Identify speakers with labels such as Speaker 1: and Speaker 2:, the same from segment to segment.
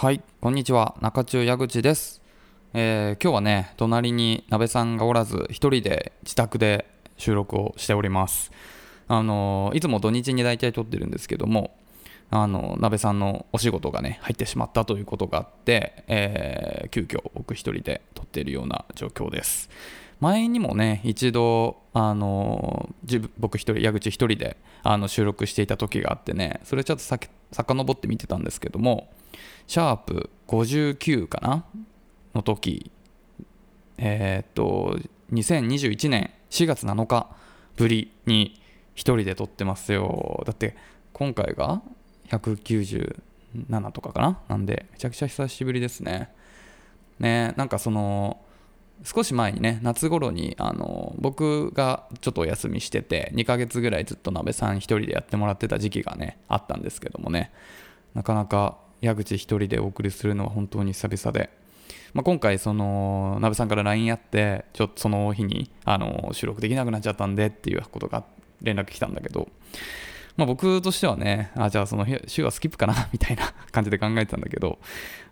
Speaker 1: はい、こんにちは。中中矢口です。えー今日はね、隣に鍋さんがおらず、一人で自宅で収録をしております。あのーいつも土日に大体撮ってるんですけども、あの鍋さんのお仕事がね、入ってしまったということがあって、えー急遽僕一人で撮っているような状況です。前にもね、一度、あの自分僕一人、矢口一人であの収録していた時があってね、それちょっとさけ遡って見てたんですけども、シャープ59かな？の時、えーっと、2021年4月7日ぶりに一人で撮ってますよ。だって、今回が197とかかな？なんで、めちゃくちゃ久しぶりですね。ね、なんかその、少し前にね、夏頃に、あの、僕がちょっとお休みしてて、2ヶ月ぐらいずっと鍋さん一人でやってもらってた時期がね、あったんですけどもね、なかなか矢口一人でお送りするのは本当に久々で、まあ、今回その鍋さんから LINE あってちょっとその日にあの収録できなくなっちゃったんでっていうことが連絡来たんだけど、まあ、僕としてはねあじゃあその週はスキップかな みたいな感じで考えてたんだけど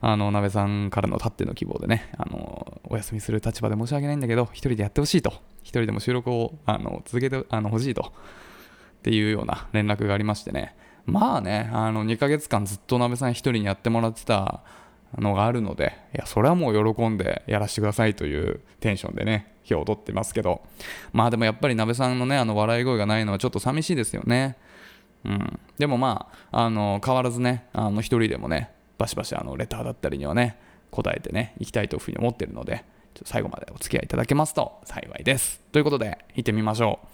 Speaker 1: あの鍋さんからのたっての希望でねあのお休みする立場で申し訳ないんだけど一人でやってほしいと一人でも収録をあの続けてあの欲しいとっていうような連絡がありましてね。まあねあの2ヶ月間ずっと鍋さん一人にやってもらってたのがあるのでいやそれはもう喜んでやらせてくださいというテンションでね今日踊ってますけど。まあでもやっぱり鍋さんのねあの笑い声がないのはちょっと寂しいですよね。うん。でもまああの変わらずねあの一人でもねバシバシあのレターだったりにはね答えてねいきたいというふうに思ってるので最後までお付き合いいただけますと幸いです。ということで行ってみましょう。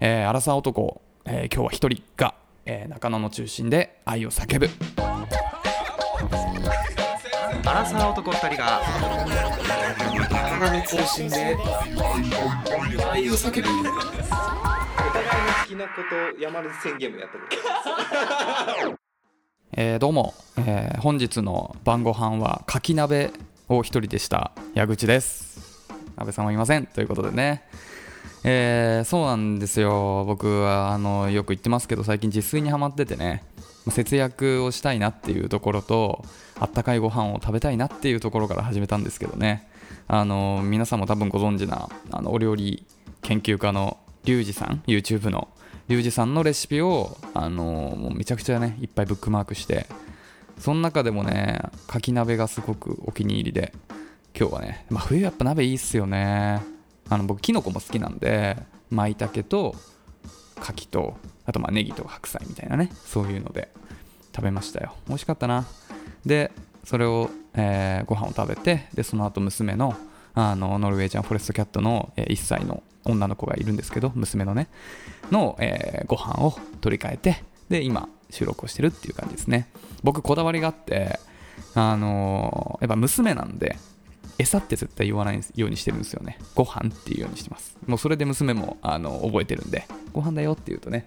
Speaker 1: えー、荒沢男、えー今日は一人が、えー中野の中心で愛を叫ぶ。
Speaker 2: アラサー男二人が体の中心で愛を叫ぶ。
Speaker 3: きなこと山根宣言もやったこと
Speaker 1: えどうも、えー本日の晩ご飯はかき鍋を一人でした。矢口です。安倍さんはいません。ということでね。えーそうなんですよ。僕はあのよく言ってますけど最近自炊にはまっててね。節約をしたいなっていうところとあったかいご飯を食べたいなっていうところから始めたんですけどね。あの皆さんも多分ご存知なあのお料理研究家のリュウジさん YouTube のリュウジさんのレシピをあのもうめちゃくちゃねいっぱいブックマークしてその中でもねかき鍋がすごくお気に入りで今日はね、まあ、冬やっぱ鍋いいっすよね。あの僕キノコも好きなんで舞茸と牡蠣とあとまあネギと白菜みたいなねそういうので食べましたよ。美味しかったな。でそれを、えーご飯を食べてでその後娘のあのノルウェージャンフォレストキャットの、え1歳の女の子がいるんですけど娘のねの、えーご飯を取り替えてで今収録をしてるっていう感じですね。僕こだわりがあってあのーやっぱ娘なんで餌って絶対言わないようにしてるんですよね。ご飯っていうようにしてます。もうそれで娘もあの覚えてるんでご飯だよって言うとね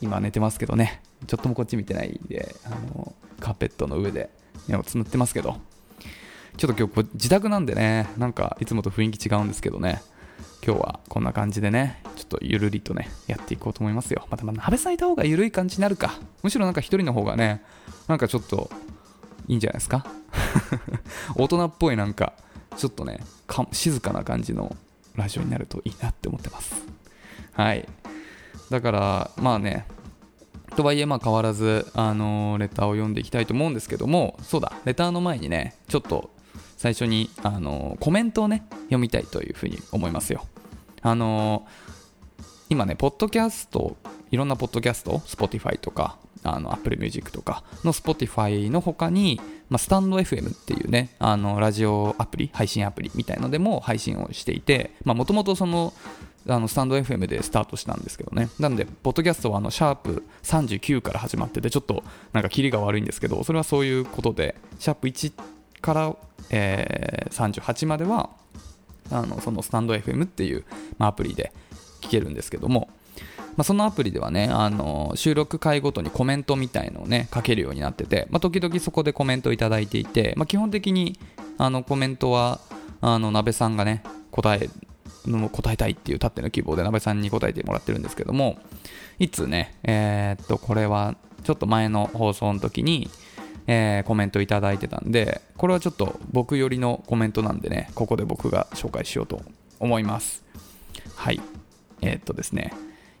Speaker 1: 今寝てますけどね。ちょっともこっち見てないんであのカーペットの上で目をつむってますけど。ちょっと今日自宅なんでねなんかいつもと雰囲気違うんですけどね今日はこんな感じでねちょっとゆるりとねやっていこうと思いますよ。またまあ鍋さんいた方がゆるい感じになるか。むしろなんか一人の方がねなんかちょっといいんじゃないですか？大人っぽいなんかちょっとね静かな感じのラジオになるといいなって思ってます。はい。だからまあねとはいえまあ変わらず、あのーレターを読んでいきたいと思うんですけどもそうだレターの前にねちょっと最初に、あのコメントをね読みたいというふうに思いますよ。あの今ねポッドキャストいろんなポッドキャスト Spotify とかあの Apple Music とかの Spotify の他に、まあ、スタンド FM っていうねあのラジオアプリ配信アプリみたいのでも配信をしていてもともとそのあのスタンド FM でスタートしたんですけどね。なんでポッドキャストはあのシャープ39から始まっててちょっとなんかキリが悪いんですけどそれはそういうことでシャープ1から、えー38まではあのそのスタンド FM っていう、まあ、アプリで聞けるんですけども、まあ、そのアプリではねあの収録回ごとにコメントみたいのをね書けるようになってて、まあ、時々そこでコメントいただいていて、まあ、基本的にあのコメントはあの鍋さんがね答えの答えたいっていうたっての希望で鍋さんに答えてもらってるんですけどもいつねえーっとこれはちょっと前の放送の時にえーコメントいただいてたんでこれはちょっと僕寄りのコメントなんでねここで僕が紹介しようと思います。はい。えーっとですね。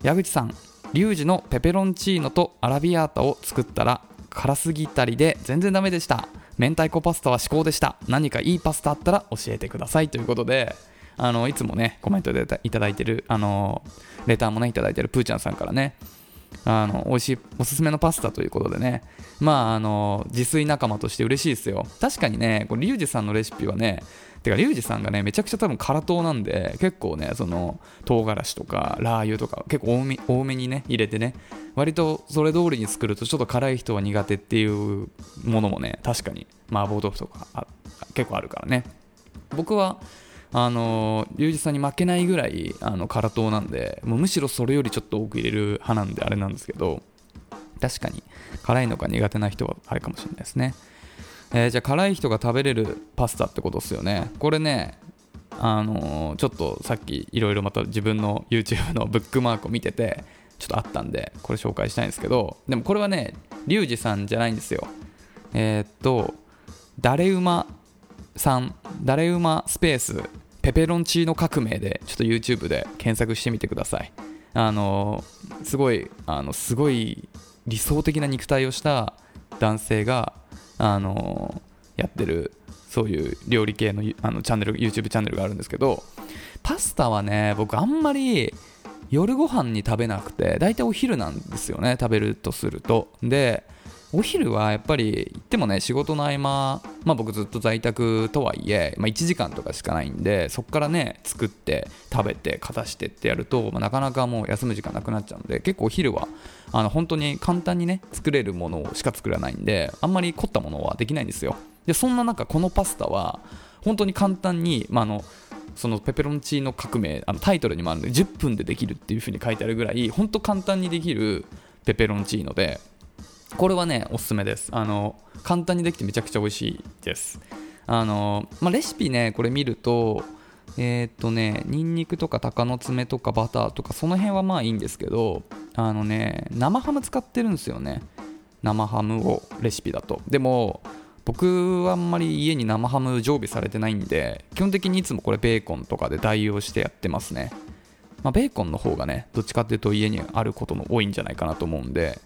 Speaker 1: 矢口さんリュウジのペペロンチーノとアラビアータを作ったら辛すぎたりで全然ダメでした。明太子パスタは至高でした。何かいいパスタあったら教えてください。ということであのいつもねコメントでいただいてるあのレターもねいただいてるプーちゃんさんからねあの美味しいおすすめのパスタということでねまああの自炊仲間として嬉しいですよ。確かにねこれリュウジさんのレシピはねてかリュウジさんがねめちゃくちゃ多分辛党なんで結構ねその唐辛子とかラー油とか結構多め多めにね入れてね割とそれ通りに作るとちょっと辛い人は苦手っていうものもね確かに麻婆豆腐とか結構あるからね。僕はあのリュウジさんに負けないぐらいあの辛党なんでもうむしろそれよりちょっと多く入れる派なんであれなんですけど確かに。辛いのが苦手な人はあれかもしれないですね、えーじゃあ辛い人が食べれるパスタってことですよね。これねあのーちょっとさっきいろいろまた自分の YouTube のブックマークを見ててちょっとあったんでこれ紹介したいんですけどでもこれはねリュウジさんじゃないんですよ。えーっと誰馬さん誰馬スペースペペロンチーノ革命でちょっと YouTube で検索してみてください。あのすごいあのすごい理想的な肉体をした男性があのやってるそういう料理系のあのチャンネル YouTube チャンネルがあるんですけどパスタはね僕あんまり夜ご飯に食べなくて大体お昼なんですよね食べるとすると。でお昼はやっぱり言ってもね仕事の合間、まあ、僕ずっと在宅とはいえ、まあ、1時間とかしかないんでそこからね作って食べて片してってやると、まあなかなかもう休む時間なくなっちゃうんで結構お昼はあの本当に簡単にね作れるものしか作らないんであんまり凝ったものはできないんですよ。でそんな中このパスタは本当に簡単に、ま、あのそのペペロンチーノ革命あのタイトルにもあるので10分でできるっていう風に書いてあるぐらい本当簡単にできるペペロンチーノでこれはねおすすめです。あの簡単にできてめちゃくちゃ美味しいです。あの、まあ、レシピねこれ見るとえーっとねニンニクとか鷹の爪とかバターとかその辺はまあいいんですけどあのね生ハム使ってるんですよね。生ハムをレシピだと。でも僕はあんまり家に生ハム常備されてないんで基本的にいつもこれベーコンとかで代用してやってますね。まあ、ベーコンの方がねどっちかっていうと家にあることの多いんじゃないかなと思うんで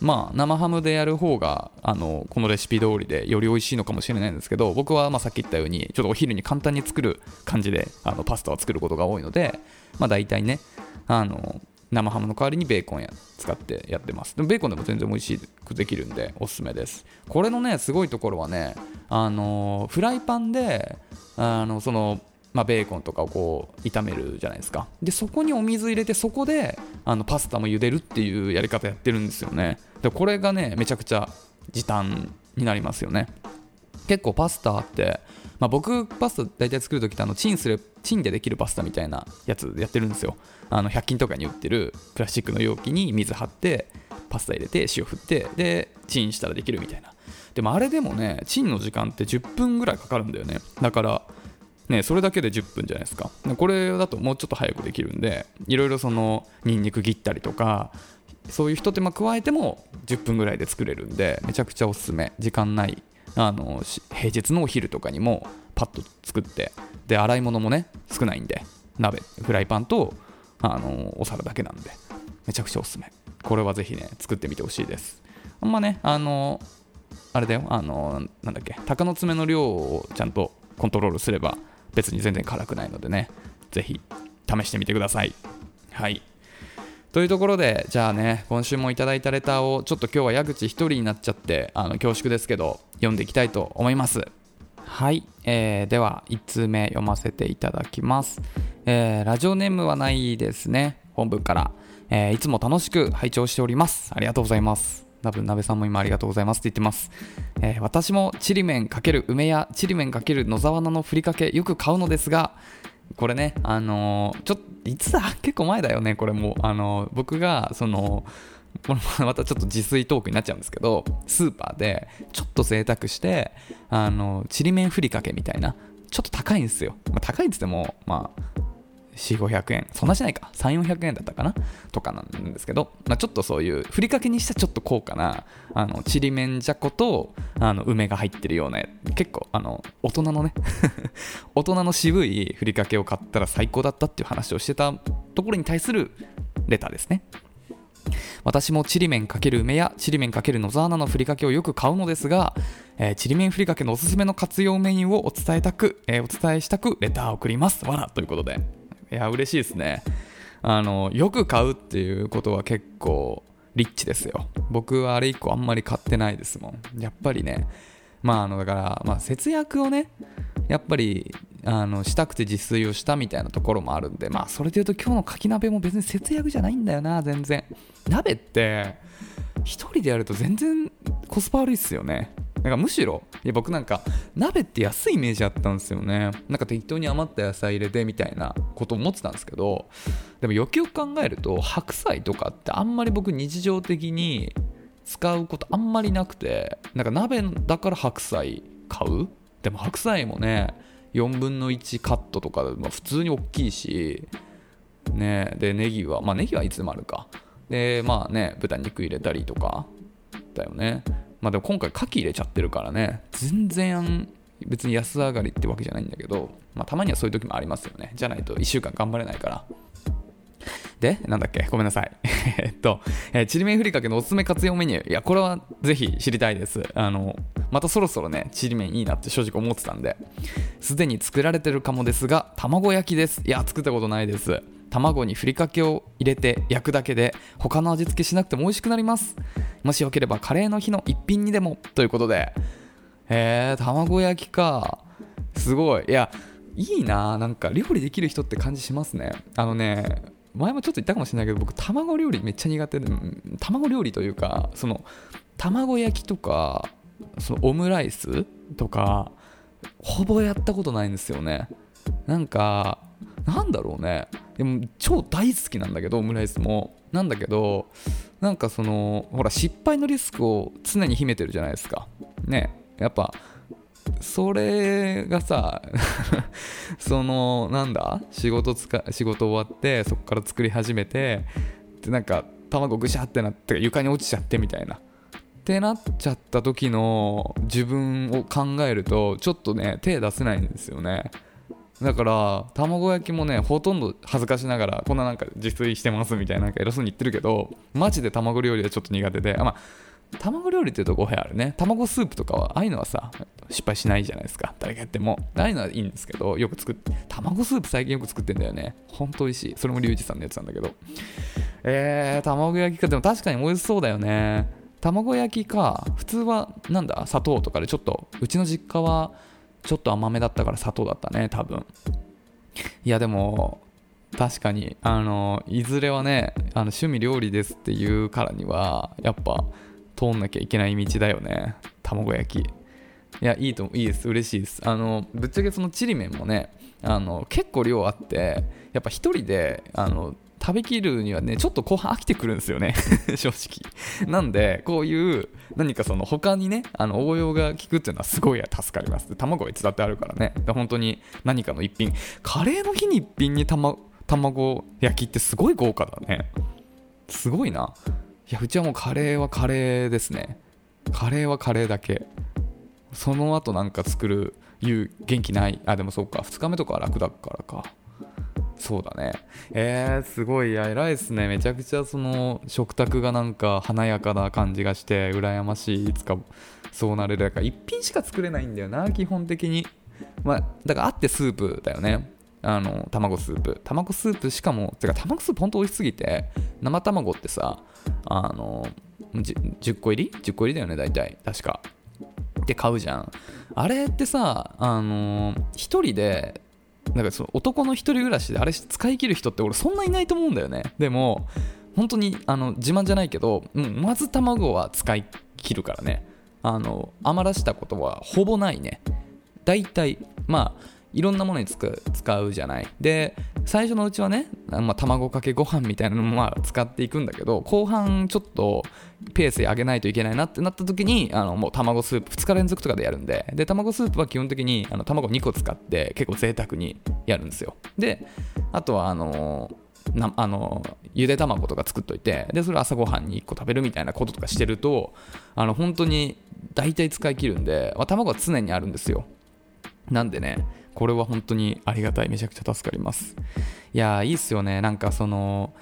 Speaker 1: まあ生ハムでやる方があのこのレシピ通りでより美味しいのかもしれないんですけど僕はまあさっき言ったようにちょっとお昼に簡単に作る感じであのパスタを作ることが多いのでまあ大体ねあの生ハムの代わりにベーコンや使ってやってます。でもベーコンでも全然美味しくできるんでおすすめです。これのねすごいところはねあのフライパンであのそのまあ、ベーコンとかをこう炒めるじゃないですか。でそこにお水入れてそこであのパスタも茹でるっていうやり方やってるんですよね。でこれがねめちゃくちゃ時短になりますよね。結構パスタって、まあ、僕パスタ大体作るときってあのチンするチンでできるパスタみたいなやつやってるんですよ。あの100均とかに売ってるプラスチックの容器に水張ってパスタ入れて塩振ってでチンしたらできるみたいな。でもあれでもねチンの時間って10分ぐらいかかるんだよね。だからね、それだけで10分じゃないですか。これだともうちょっと早くできるんでいろいろそのニンニク切ったりとかそういうひと手間加えても10分ぐらいで作れるんでめちゃくちゃおすすめ。時間ないあの平日のお昼とかにもパッと作ってで洗い物もね少ないんで鍋フライパンとあのお皿だけなんでめちゃくちゃおすすめ。これはぜひね作ってみてほしいです。あんまねあのあれだよあのなんだっけ鷹の爪の量をちゃんとコントロールすれば別に全然辛くないのでね。ぜひ試してみてください。はい。というところでじゃあね今週もいただいたレターをちょっと今日は矢口一人になっちゃってあの恐縮ですけど読んでいきたいと思います。はい、えーでは1通目読ませていただきます、えーラジオネームはないですね。本文から、えーいつも楽しく拝聴しております。ありがとうございます。多分鍋さんも今ありがとうございますって言ってます、えー私もちりめん×梅やちりめん×野沢菜のふりかけよく買うのですがこれねあのーちょっといつだ結構前だよねこれもあのー僕がそのこれまたちょっと自炊トークになっちゃうんですけどスーパーでちょっと贅沢してあのちりめんふりかけみたいな。ちょっと高いんですよ、まあ、高いっつってもまあ4500円。そんなしないか。3400円だったかな？とかなんですけど、まあ、ちょっとそういうふりかけにしたちょっと高価なあのちりめんじゃことあの梅が入ってるような結構あの大人のね 大人の渋いふりかけを買ったら最高だったっていう話をしてたところに対するレターですね。私もちりめん×梅やちりめん×野沢菜のふりかけをよく買うのですが、え、ちりめんふりかけのおすすめの活用メニューをお伝えたく、えー、お伝えしたくレターを送ります。わらということで。いや嬉しいですね。あのよく買うっていうことは結構リッチですよ。僕はあれ以降あんまり買ってないですもん。やっぱりね。まああのだから、まあ、節約をねやっぱりあのしたくて自炊をしたみたいなところもあるんでまあそれで言うと今日のかき鍋も別に節約じゃないんだよな全然。鍋って1人でやると全然コスパ悪いっすよね。なんかむしろいや僕なんか鍋って安いイメージあったんですよね。なんか適当に余った野菜入れてみたいなこと思ってたんですけどでもよくよく考えると白菜とかってあんまり僕日常的に使うことあんまりなくてなんか鍋だから白菜買う？でも白菜もね4分の1カットとか、まあ、普通に大きいしねでネギはまあネギはいつでもあるか。でまあね豚肉入れたりとかだよね。まあでも今回牡蠣入れちゃってるからね全然別に安上がりってわけじゃないんだけど、まあ、たまにはそういう時もありますよねじゃないと1週間頑張れないからで、なんだっけ？ごめんなさい。えっと、え、ちりめんふりかけのおすすめ活用メニュー。いや、これはぜひ知りたいです。あの、またそろそろね、ちりめんいいなって正直思ってたんで、すでに作られてるかもですが、卵焼きです。いや、作ったことないです。卵にふりかけを入れて焼くだけで他の味付けしなくても美味しくなります。もしよければカレーの日の一品にでも。ということで。へえ、卵焼きか。すごい。いやいいな。なんか料理できる人って感じしますね。あのね前もちょっと言ったかもしれないけど僕卵料理めっちゃ苦手で卵料理というかその卵焼きとかそのオムライスとかほぼやったことないんですよね。なんかなんだろうね。でも超大好きなんだけどオムライスも。なんだけどなんかそのほら失敗のリスクを常に秘めてるじゃないですか。ね。やっぱそれがさ そのなんだ？仕事つか仕事終わってそこから作り始めてでなんか卵ぐしゃってなって床に落ちちゃってみたいな。ってなっちゃった時の自分を考えるとちょっとね手出せないんですよね。だから卵焼きもねほとんど恥ずかしながらこんななんか自炊してますみたいななんか偉そうに言ってるけどマジで卵料理はちょっと苦手であまあ卵料理っていうと語弊あるね。卵スープとかはああいうのはさ失敗しないじゃないですか。誰がやっても。ああいうのはいいんですけどよく作って卵スープ最近よく作ってんだよね。ほんと美味しい。それもリュウジさんのやつなんだけど。えー、卵焼きか。でも確かに美味しそうだよね。卵焼きか普通はなんだ砂糖とかでちょっとうちの実家はちょっと甘めだったから砂糖だったね多分。いやでも確かにあのいずれはねあの趣味料理ですっていうからにはやっぱ通んなきゃいけない道だよね。卵焼き。いやいいといいです。嬉しいです。あのぶっちゃけそのちりめんもねあの結構量あってやっぱ1人であの食べきるにはねちょっと後半飽きてくるんですよね。正直。なんでこういう何かその他にねあの応用が効くっていうのはすごい助かります。卵はいつだってあるからね。本当に何かの一品。カレーの日に一品に卵焼きってすごい豪華だね。すごいな。いやうちはもうカレーはカレーですね。カレーはカレーだけ。その後なんか作るいう元気ない。あでもそうか。2日目とかは楽だからか。そうだね。えー、すごい、偉いっすね。めちゃくちゃその食卓がなんか華やかな感じがして、羨ましい。いつかそうなれる。だから一品しか作れないんだよな、基本的に。まあ、だからあってスープだよね。あの、卵スープ。卵スープしかも、てか卵スープほんと美味しすぎて、生卵ってさ、あの、10個入り ?10 個入りだよね、大体。確か。で買うじゃん。あれってさ、あの、1人でなんかその男の一人暮らしであれ使い切る人って俺そんないないと思うんだよね。でも本当にあの自慢じゃないけど、う、まず卵は使い切るからね。あの余らしたことはほぼないね。大体まあいろんなものに使うじゃない。で最初のうちはね、まあ、卵かけご飯みたいなのもまあ使っていくんだけど後半ちょっとペース上げないといけないなってなった時にあのもう卵スープ2日連続とかでやるんで。で卵スープは基本的にあの卵2個使って結構贅沢にやるんですよ。であとはあのなあのゆで卵とか作っといてでそれ朝ごはんに1個食べるみたいなこととかしてるとあの本当に大体使い切るんで、まあ、卵は常にあるんですよ。なんでねこれは本当にありがたい。めちゃくちゃ助かります。いやーいいっすよね。なんかその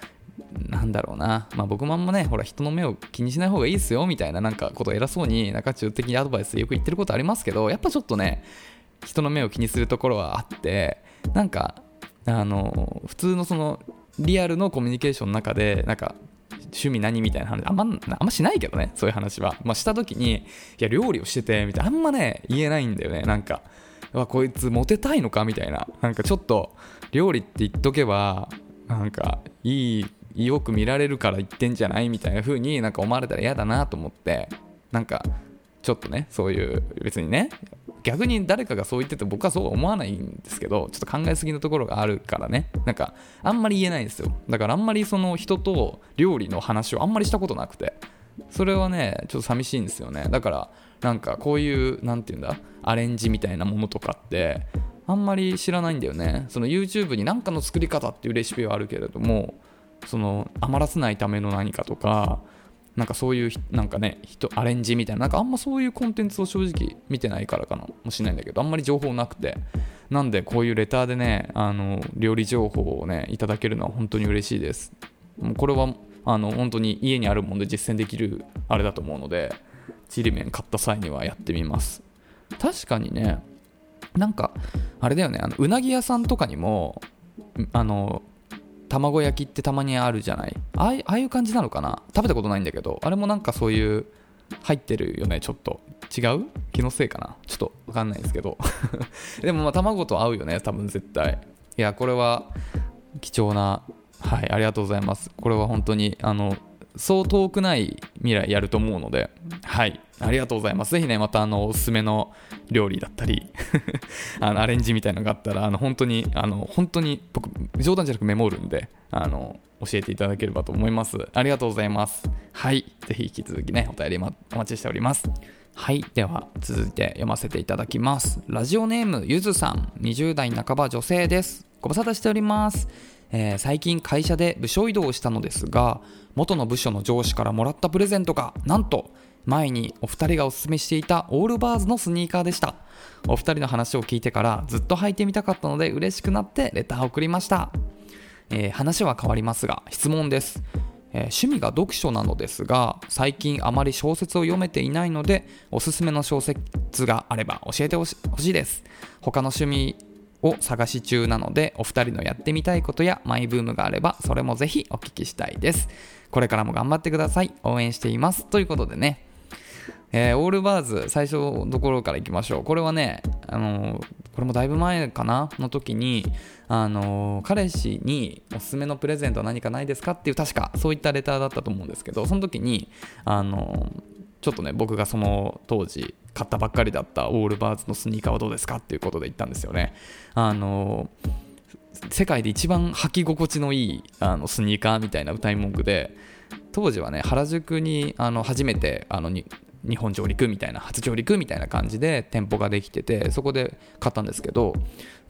Speaker 1: なんだろうな、まあ、僕もあんまね、ほら、人の目を気にしない方がいいっすよみたいな、なんかこと偉そうに、中中的にアドバイスでよく言ってることありますけど、やっぱちょっとね、人の目を気にするところはあって、なんか、あの、普通のその、リアルのコミュニケーションの中で、なんか、趣味何みたいな話、あんま、あんましないけどね、そういう話は。まあ、した時に、いや、料理をしてて、みたいな、あんまね、言えないんだよね、なんか。わ、こいつモテたいのかみたいな。なんかちょっと、料理って言っとけば、なんか、いい、よく見られるから言ってんじゃないみたいな風になんか思われたら嫌だなと思って。なんかちょっとねそういう別にね逆に誰かがそう言ってて僕はそう思わないんですけどちょっと考えすぎのところがあるからね。なんかあんまり言えないんですよ。だからあんまりその人と料理の話をあんまりしたことなくて。それはねちょっと寂しいんですよね。だからなんかこういう何て言うんだアレンジみたいなものとかってあんまり知らないんだよね。その YouTube に何かの作り方っていうレシピはあるけれどもその余らせないための何かとかなんかそういうなんかね人アレンジみたいななんかあんまそういうコンテンツを正直見てないからかなもしれないんだけどあんまり情報なくて。なんでこういうレターでねあの料理情報をねいただけるのは本当に嬉しいです。もうこれはあの本当に家にあるもので実践できるあれだと思うのでちりめん買った際にはやってみます。確かにねなんかあれだよねあのうなぎ屋さんとかにもあの卵焼きってたまにあるじゃない？ああいう感じなのかな？食べたことないんだけどあれもなんかそういう入ってるよねちょっと。違う？気のせいかな？ちょっと分かんないですけど。でもまあ卵と合うよね多分絶対。いやこれは貴重なはいありがとうございます。これは本当にあのそう遠くない未来やると思うのではいありがとうございます。ぜひねまたあのおすすめの料理だったり あのアレンジみたいなのがあったらあの本当にあの本当に僕冗談じゃなくメモるんであの教えていただければと思います。ありがとうございます。はいぜひ引き続きねお便りお待ちしております。はいでは続いて読ませていただきます。ラジオネームゆずさん。20代半ば女性です。ご無沙汰しております。えー最近会社で部署移動をしたのですが元の部署の上司からもらったプレゼントがなんと前にお二人がおすすめしていたオールバーズのスニーカーでした。お二人の話を聞いてからずっと履いてみたかったので嬉しくなってレターを送りました、えー話は変わりますが質問です、えー趣味が読書なのですが最近あまり小説を読めていないのでおすすめの小説があれば教えてほしほしいです。他の趣味を探し中なのでお二人のやってみたいことやマイブームがあればそれもぜひお聞きしたいです。これからも頑張ってください。応援しています。ということでね。えーオールバーズ最初のところからいきましょう。これはねあのーこれもだいぶ前かな？の時にあのー彼氏におすすめのプレゼントは何かないですか？っていう確かそういったレターだったと思うんですけどその時にあのちょっとね僕がその当時買ったばっかりだったオールバーズのスニーカーはどうですかっていうことで言ったんですよね。あの世界で一番履き心地のいいあのスニーカーみたいな歌い文句で当時はね原宿にあの初めてあのに日本上陸みたいな初上陸みたいな感じで店舗ができててそこで買ったんですけど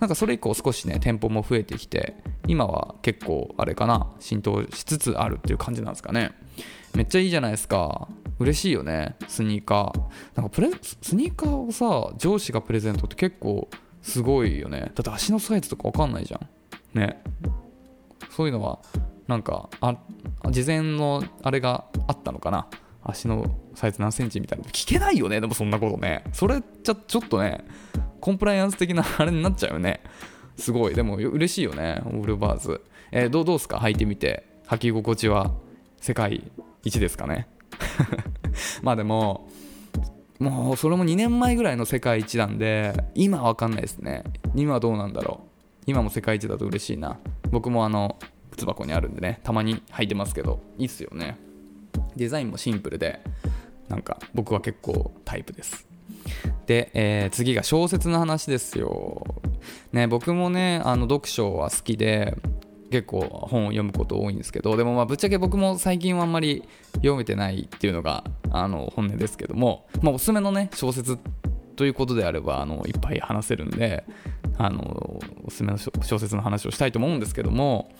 Speaker 1: なんかそれ以降少しね店舗も増えてきて今は結構あれかな浸透しつつあるっていう感じなんですかね。めっちゃいいじゃないですか。嬉しいよねスニーカー。なんかプレスニーカーをさ上司がプレゼントって結構すごいよね。だって足のサイズとか分かんないじゃん。ね。そういうのはなんかあ事前のあれがあったのかな。足のサイズ何センチみたいな。聞けないよねでもそんなことね。それじゃちょっとねコンプライアンス的なあれになっちゃうよね。すごい。でも嬉しいよねオールバーズ。えーどうどうですか？履いてみて。履き心地は世界一ですかね？まあでももうそれも2年前ぐらいの世界一なんで今は分かんないですね。今はどうなんだろう。今も世界一だと嬉しいな。僕もあの靴箱にあるんでね。たまに履いてますけど。いいっすよね。デザインもシンプルでなんか僕は結構タイプです。で、えー次が小説の話ですよ。ね僕もねあの読書は好きで結構本を読むこと多いんですけどでもまあぶっちゃけ僕も最近はあんまり読めてないっていうのがあの本音ですけども、まあ、おすすめのね小説ということであればあのいっぱい話せるんであのおすすめの小説の話をしたいと思うんですけども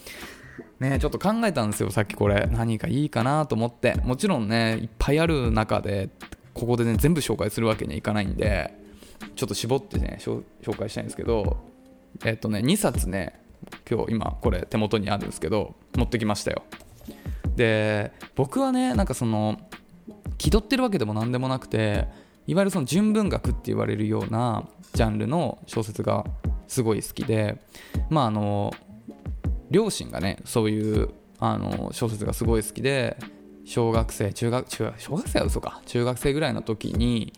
Speaker 1: ねちょっと考えたんですよさっきこれ。何がいいかなと思って。もちろんねいっぱいある中でここでね全部紹介するわけにはいかないんでちょっと絞ってね紹介したいんですけどえっとね2冊ね今日今これ手元にあるんですけど持ってきましたよ。で僕はねなんかその気取ってるわけでも何でもなくていわゆるその純文学って言われるようなジャンルの小説がすごい好きでまああの両親がねそういうあの小説がすごい好きで小学生中学中小学生は嘘か。中学生ぐらいの時に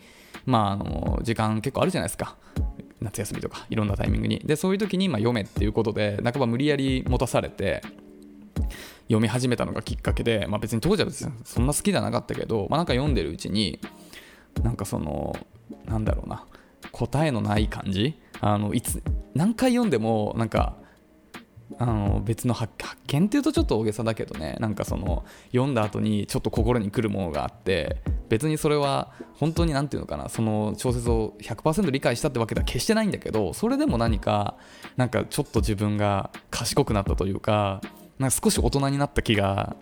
Speaker 1: まああの時間結構あるじゃないですか。夏休みとかいろんなタイミングに。でそういう時にまあ読めっていうことで半ば無理やり持たされて読み始めたのがきっかけで、まあ、別に当時は別にそんな好きじゃなかったけど、まあ、なんか読んでるうちになんかそのなんだろうな答えのない感じ？あのいつ何回読んでもなんかあの別の発見っていうとちょっと大げさだけどねなんかその読んだ後にちょっと心に来るものがあって別にそれは本当に何て言うのかなその小説を100%理解したってわけでは決してないんだけどそれでも何かなんかちょっと自分が賢くなったというかなんか少し大人になった気が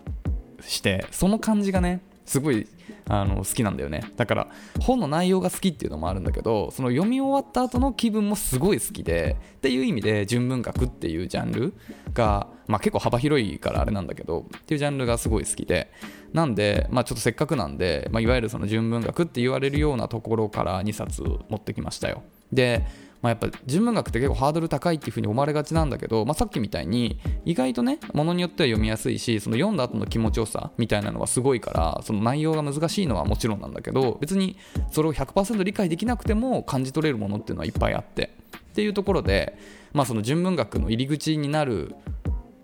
Speaker 1: してその感じがねすごいあの好きなんだよね。だから本の内容が好きっていうのもあるんだけどその読み終わった後の気分もすごい好きでっていう意味で純文学っていうジャンルが、まあ、結構幅広いからあれなんだけどっていうジャンルがすごい好きで。なんで、まあ、ちょっとせっかくなんで、まあ、いわゆるその純文学って言われるようなところから2冊持ってきましたよ。でまあ、やっぱ純文学って結構ハードル高いっていう風に思われがちなんだけど、まあ、さっきみたいに意外とねものによっては読みやすいしその読んだ後の気持ちよさみたいなのはすごいからその内容が難しいのはもちろんなんだけど別にそれを100%理解できなくても感じ取れるものっていうのはいっぱいあってっていうところで、まあ、その純文学の入り口になる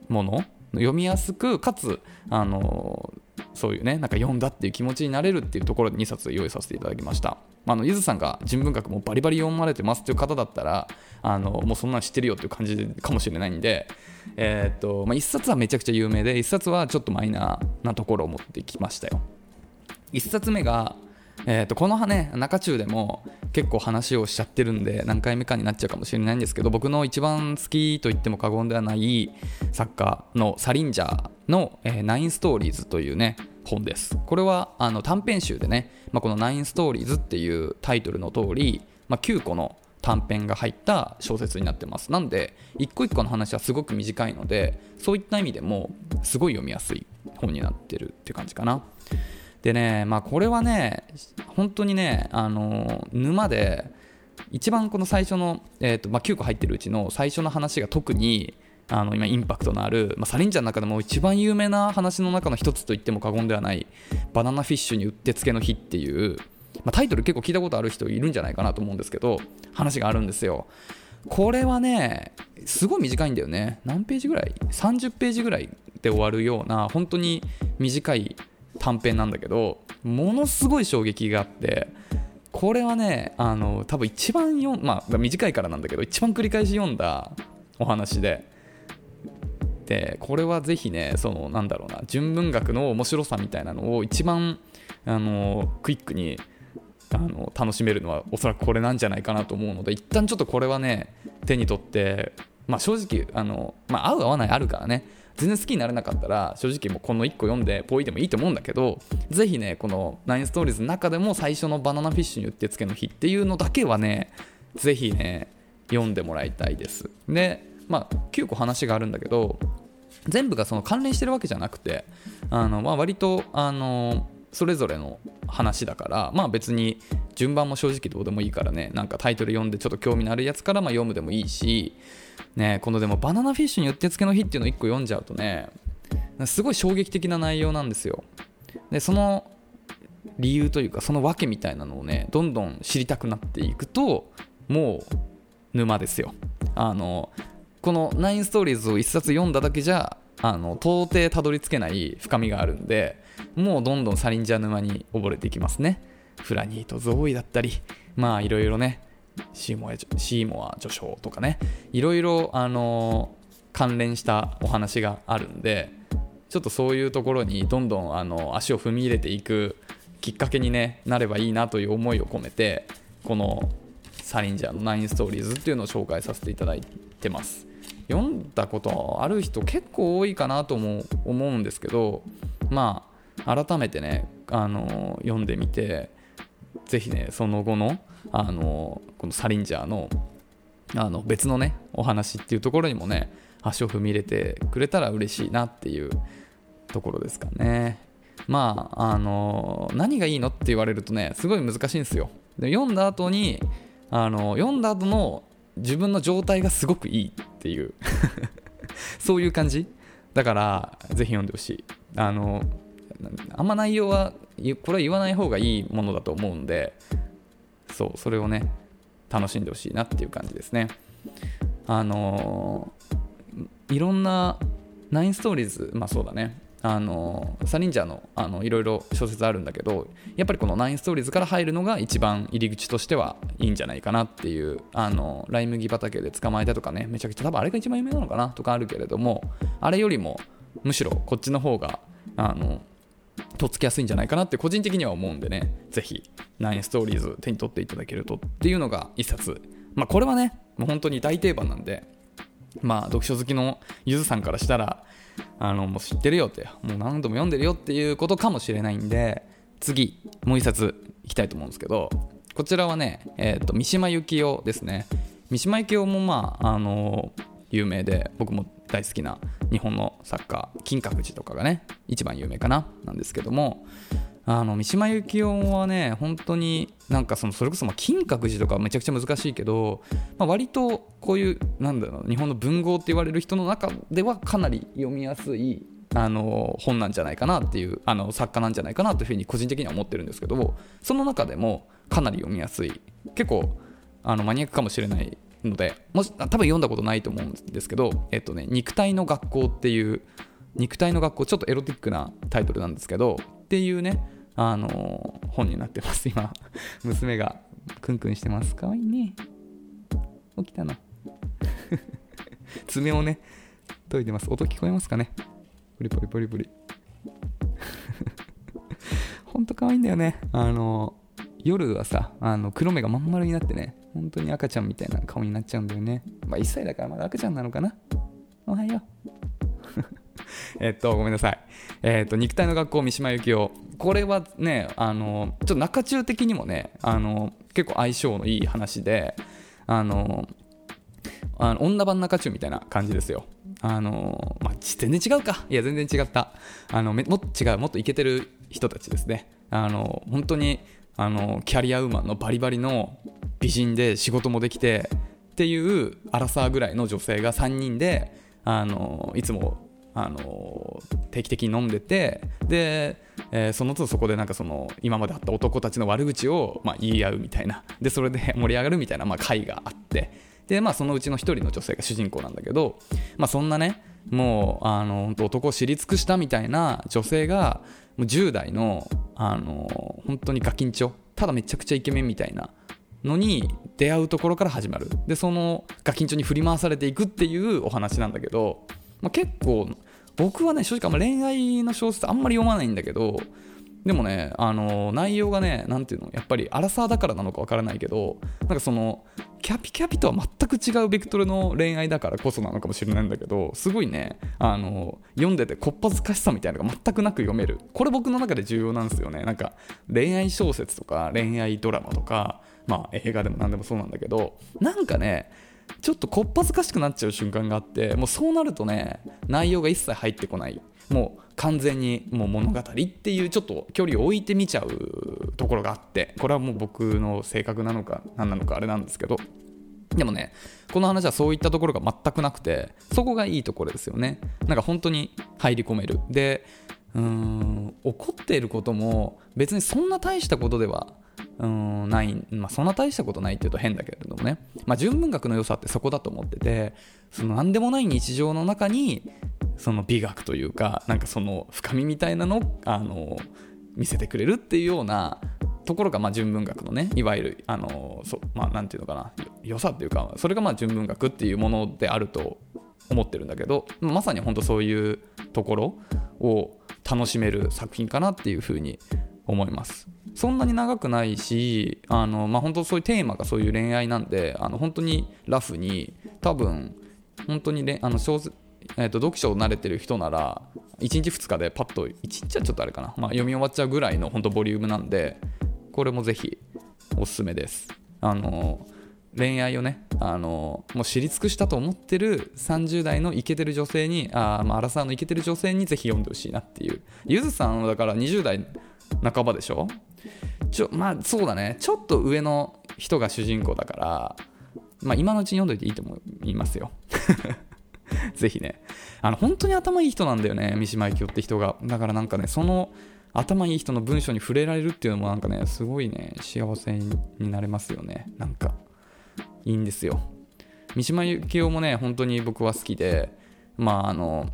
Speaker 1: もの読みやすくかつあのそういうねなんか読んだっていう気持ちになれるっていうところで2冊用意させていただきました。まあ、のゆずさんが人文学もバリバリ読まれてますっていう方だったらあのもうそんなん知ってるよっていう感じかもしれないんで、えーっとまあ、1冊はめちゃくちゃ有名で1冊はちょっとマイナーなところを持ってきましたよ1冊目が、えー、とこのね中中でも結構話をしちゃってるんで何回目かになっちゃうかもしれないんですけど僕の一番好きと言っても過言ではない作家のサリンジャーの、ナインストーリーズというね本です。これはあの短編集でね、まあ、このナインストーリーズっていうタイトルの通り、まあ、9個の短編が入った小説になってます。なんで一個一個の話はすごく短いのでそういった意味でもすごい読みやすい本になってるって感じかな。でねまあこれはね本当にねあの沼で一番この最初の、えーとまあ、9個入ってるうちの最初の話が特にあの今インパクトのある、まあ、サリンジャーの中でも一番有名な話の中の一つと言っても過言ではないバナナフィッシュにうってつけの日っていう、まあ、タイトル結構聞いたことある人いるんじゃないかなと思うんですけど話があるんですよ。これはねすごい短いんだよね。何ページぐらい？30ページぐらいで終わるような本当に短い短編なんだけどものすごい衝撃があってこれはねあの多分一番読まあ短いからなんだけど一番繰り返し読んだお話ででこれはぜひねそのなんだろうな純文学の面白さみたいなのを一番あのクイックにあの楽しめるのはおそらくこれなんじゃないかなと思うので一旦ちょっとこれはね手に取って、まあ、正直あの、まあ、合う合わないあるからね。全然好きになれなかったら正直もうこの1個読んでポイでもいいと思うんだけどぜひねこのナインストーリーズの中でも最初のバナナフィッシュにうってつけの日っていうのだけはねぜひね読んでもらいたいです。でまあ9個話があるんだけど全部がその関連してるわけじゃなくてあの、まあ、割とあのそれぞれの話だからまあ別に順番も正直どうでもいいからねなんかタイトル読んでちょっと興味のあるやつからま読むでもいいしねこのでもバナナフィッシュにうってつけの日っていうのを1個読んじゃうとねすごい衝撃的な内容なんですよ。でその理由というかその訳みたいなのをねどんどん知りたくなっていくともう沼ですよ。あのこの「ナインストーリーズ」を1冊読んだだけじゃあの到底たどり着けない深みがあるんでもうどんどんサリンジャー沼に溺れていきますね。フラニーとゾーイだったりまあいろいろねシーモアシーモア序章とかねいろいろあの関連したお話があるんでちょっとそういうところにどんどんあの足を踏み入れていくきっかけに、ね、なればいいなという思いを込めてこのサリンジャーの9ストーリーズっていうのを紹介させていただいてます。読んだことある人結構多いかなとも思うんですけどまあ改めてねあの読んでみてぜひねその後のあのこのサリンジャーのあの別のねお話っていうところにもね足を踏み入れてくれたら嬉しいなっていうところですかね。まああの何がいいのって言われるとねすごい難しいんですよ。で読んだ後にあの読んだ後の自分の状態がすごくいいっていう。そういう感じ。だからぜひ読んでほしい。あのあんま内容はこれは言わない方がいいものだと思うんでそうそれをね楽しんでほしいなっていう感じですね。あのいろんなナインストーリーズまあそうだね。あのサリンジャーのあのいろいろ小説あるんだけどやっぱりこのナインストーリーズから入るのが一番入り口としてはいいんじゃないかなっていうあのライ麦畑で捕まえたとかねめちゃくちゃ多分あれが一番有名なのかなとかあるけれどもあれよりもむしろこっちの方があのとっつきやすいんじゃないかなって個人的には思うんでね。ぜひナインストーリーズ手に取っていただけるとっていうのが一冊。まあこれはねもう本当に大定番なんでまあ読書好きのゆずさんからしたらあのもう知ってるよってもう何度も読んでるよっていうことかもしれないんで次もう一冊いきたいと思うんですけどこちらはね、えーと、三島由紀夫ですね。三島由紀夫もまああの有名で僕も大好きな日本の作家金閣寺とかがね一番有名かななんですけどもあの三島由紀夫はね本当になんかそのそれこそま金閣寺とかめちゃくちゃ難しいけど、まあ、割とこういうなんだろう日本の文豪って言われる人の中ではかなり読みやすいあの本なんじゃないかなっていうあの作家なんじゃないかなというふうに個人的には思ってるんですけどその中でもかなり読みやすい。結構あのマニアックかもしれないのでもし多分読んだことないと思うんですけど、えっとね、肉体の学校っていう肉体の学校ちょっとエロティックなタイトルなんですけどっていうねあの本になってます。今娘がクンクンしてます。かわいいね。起きたの。爪をね研いでます。音聞こえますかね。プリプリプリプリ。ほんとかわいいんだよね。あの夜はさあの黒目がまん丸になってね本当に赤ちゃんみたいな顔になっちゃうんだよねまあ1歳だからまだ赤ちゃんなのかなおはよう えっと、ごめんなさい。えっと、肉体の学校三島由紀夫。これはね、あの、ちょっと中中的にもね、あの、結構相性のいい話で、あの、あの女版中中みたいな感じですよ。あの、まあ、全然違うか。いや、全然違った。あの、もっと違う、もっとイケてる人たちですね。あの、本当に、あの、キャリアウーマンのバリバリの美人で仕事もできてっていうアラサーぐらいの女性が3人で、あの、いつもあの定期的に飲んでてで、えー、その都度そこでなんかその今まであった男たちの悪口を、まあ、言い合うみたいな。でそれで 盛り上がるみたいな、まあ、会があって。で、まあ、そのうちの1人の女性が主人公なんだけど、まあ、そんなねもうあの男を知り尽くしたみたいな女性がもう10代のあの本当にガキンチョただめちゃくちゃイケメンみたいなのに出会うところから始まるでそのガキンチョに振り回されていくっていうお話なんだけど、まあ、結構僕はね正直あんま恋愛の小説あんまり読まないんだけどでもね、あの内容がね、なんていうの、やっぱりアラサーだからなのかわからないけど、なんかその、キャピキャピとは全く違うベクトルの恋愛だからこそなのかもしれないんだけど、すごいね、あの読んでてこっぱずかしさみたいなのが全くなく読める。これ僕の中で重要なんですよね。なんか、恋愛小説とか恋愛ドラマとか、まあ映画でも何でもそうなんだけど、なんかね、ちょっとこっぱずかしくなっちゃう瞬間があってもうそうなるとね内容が一切入ってこない。もう完全にもう物語っていうちょっと距離を置いてみちゃうところがあってこれはもう僕の性格なのか何なのかあれなんですけど。でもねこの話はそういったところが全くなくてそこがいいところですよね。なんか本当に入り込める。でうーん怒っていることも別にそんな大したことではうんない、まあ、そんな大したことないっていうと変だけれどもね、まあ、純文学の良さってそこだと思っててその何でもない日常の中にその美学というかなんかその深みみたいなのをあの見せてくれるっていうようなところがまあ純文学のねいわゆるあのそまあなんていうのかな良さっていうかそれがまあ純文学っていうものであると思ってるんだけどまさに本当そういうところを楽しめる作品かなっていうふうに思います。そんなに長くないしあの、まあ、本当そういうテーマがそういう恋愛なんであの本当にラフに多分本当にれあの小えー、と読書を慣れてる人なら1日2日でパッと1日はちょっとあれかな、まあ、読み終わっちゃうぐらいの本当ボリュームなんでこれもぜひおすすめです。あの恋愛をねあのもう知り尽くしたと思ってる30代のイケてる女性にあ、まあ、アラサーのイケてる女性にぜひ読んでほしいなっていう。ゆずさんはだから20代半ばでしょ？ちょまあそうだね。ちょっと上の人が主人公だからまあ今のうちに読んどいていいと思いますよ。ぜひね。あの本当に頭いい人なんだよね三島由紀夫って人が。だからなんかねその頭いい人の文章に触れられるっていうのもなんかねすごいね幸せになれますよね。なんかいいんですよ。三島由紀夫もね本当に僕は好きでまああの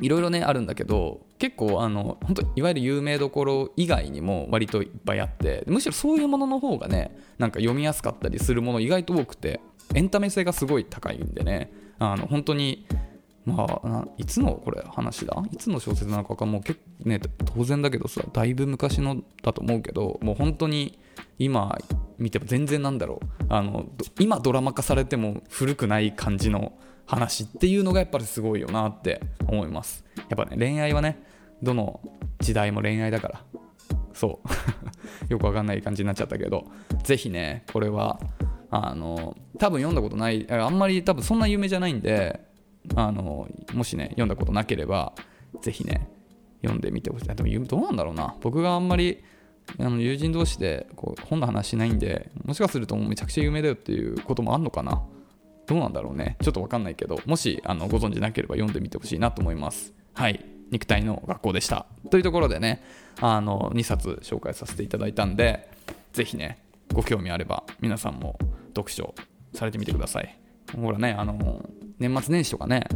Speaker 1: いろいろねあるんだけど結構あの本当いわゆる有名どころ以外にも割といっぱいあってむしろそういうものの方がねなんか読みやすかったりするもの意外と多くてエンタメ性がすごい高いんでねあの本当にまあ、いつのこれ話だ？いつの小説なのかかもう結構ね当然だけどさだいぶ昔のだと思うけどもう本当に今見ても全然なんだろう。あの今ドラマ化されても古くない感じの話っていうのがやっぱりすごいよなって思います。やっぱね恋愛はねどの時代も恋愛だから。そう。よくわかんない感じになっちゃったけど。ぜひねこれはあの多分読んだことないあんまり多分そんな有名じゃないんであのもしね読んだことなければぜひね読んでみてほしい。でもどうなんだろうな。僕があんまりあの友人同士でこう本の話しないんでもしかするとめちゃくちゃ有名だよっていうこともあんのかな。どうなんだろうね。ちょっとわかんないけどもしあのご存知なければ読んでみてほしいなと思います。はい。肉体の学校でした。というところでねあの2冊紹介させていただいたんでぜひねご興味あれば皆さんも読書されてみてください。ほらねあの年末年始とかね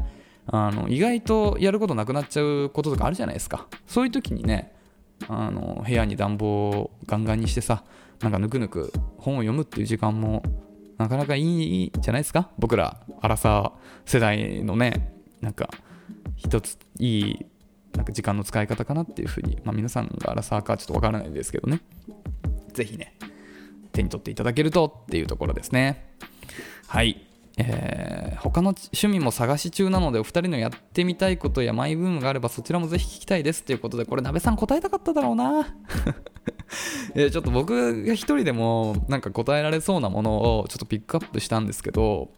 Speaker 1: あの意外とやることなくなっちゃうこととかあるじゃないですか。そういう時にねあの部屋に暖房をガンガンにしてさなんかぬくぬく本を読むっていう時間もなかなかいいじゃないですか？僕らアラサー世代のねなんか一ついいなんか時間の使い方かなっていうふうに、まあ、皆さんがアラサーかちょっとわからないですけどね。ぜひね手に取っていただけるとっていうところですね。はい。えー、他の趣味も探し中なのでお二人のやってみたいことやマイブームがあればそちらもぜひ聞きたいです。ということでこれ鍋さん答えたかっただろうな。え、ちょっと僕が一人でもなんか答えられそうなものをちょっとピックアップしたんですけど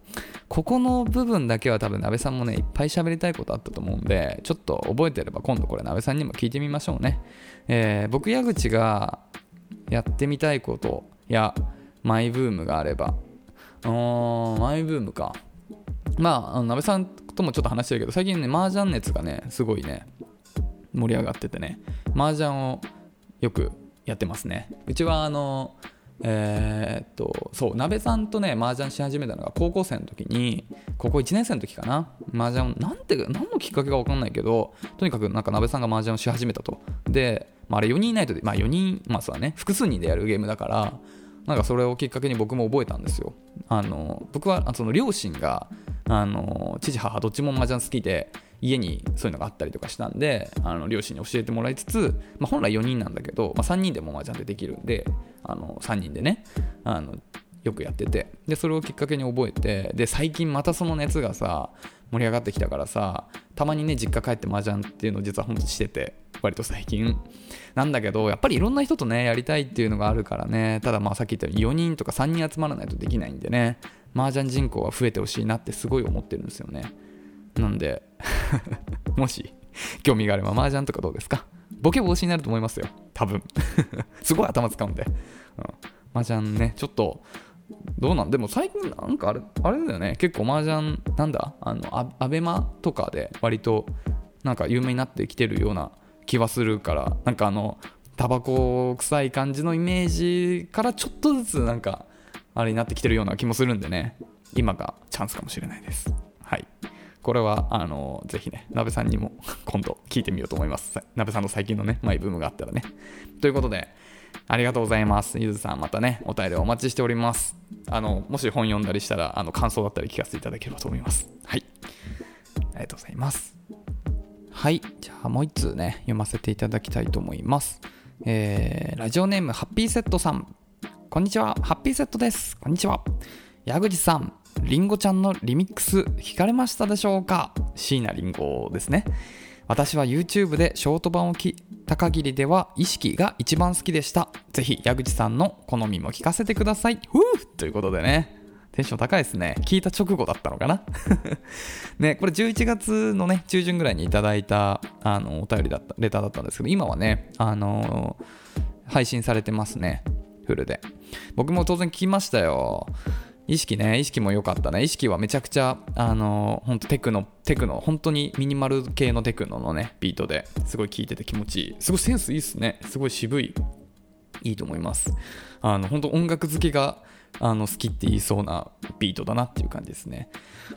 Speaker 1: ここの部分だけは多分鍋さんもねいっぱい喋りたいことあったと思うんでちょっと覚えてれば今度これ鍋さんにも聞いてみましょうね、えー、僕矢口がやってみたいことやマイブームがあればマイブームか。まああの鍋さんともちょっと話してるけど最近ね麻雀熱がねすごいね盛り上がっててね。麻雀をよくやってますね。うちはあのえー、っとそう鍋さんとね麻雀し始めたのが高校生の時に高校1年生の時かな。麻雀なんて何のきっかけか分かんないけどとにかくなんか鍋さんが麻雀をし始めたと。で、まあ、あれ4人いないとまあ4人まあそうだね複数人でやるゲームだからなんかそれをきっかけに僕も覚えたんですよ。あの僕はその両親があの父母どっちも麻雀好きで家にそういうのがあったりとかしたんであの両親に教えてもらいつつ、まあ、本来4人なんだけど、まあ、3人でも麻雀でできるんであの3人でねあのよくやっててでそれをきっかけに覚えてで最近またその熱がさ盛り上がってきたからさたまにね実家帰って麻雀っていうのを実は本当にしてて割と最近。なんだけどやっぱりいろんな人とねやりたいっていうのがあるからね。ただまあさっき言ったように4人とか3人集まらないとできないんでね麻雀人口は増えてほしいなってすごい思ってるんですよね。なんで もし興味があれば麻雀とかどうですか？ボケ防止になると思いますよ。多分。すごい頭使うんで、うん、麻雀ねちょっとどうなん？でも最近なんかあれあれだよね。結構麻雀なんだ？あのアベマとかで割となんか有名になってきてるような気はするから。なんかあのタバコ臭い感じのイメージからちょっとずつなんかあれになってきてるような気もするんでね。今がチャンスかもしれないです。はい。これはあのぜひね鍋さんにも 今度聞いてみようと思います鍋さんの最近のねマイブームがあったらねということでありがとうございます。ゆずさん、またね、お便りお待ちしております。あの、もし本読んだりしたら、あの、感想だったり聞かせていただければと思います。はい。ありがとうございます。はい。じゃあもう一通ね、読ませていただきたいと思います。えーラジオネームハッピーセットさんこんにちはハッピーセットですこんにちは矢口さんりんごちゃんのリミックス聞かれましたでしょうか？椎名林檎ですね。私は YouTube でショート版を聞いた限りでは意識が一番好きでした。ぜひ矢口さんの好みも聞かせてください。ふう！ということでね。テンション高いですね。聞いた直後だったのかな？ねこれ11月のね中旬ぐらいにいただいたあのお便りだったレターだったんですけど今はねあの配信されてますね。フルで。僕も当然聞きましたよ。意識ね意識も良かったね。意識はめちゃくちゃあの本当テクノテクノ本当にミニマル系のテクノのねビートですごい聴いてて気持ちいい。すごいセンスいいっすね。すごい渋い。いいと思います。あの本当音楽好きがあの好きって言いそうなビートだなっていう感じですね。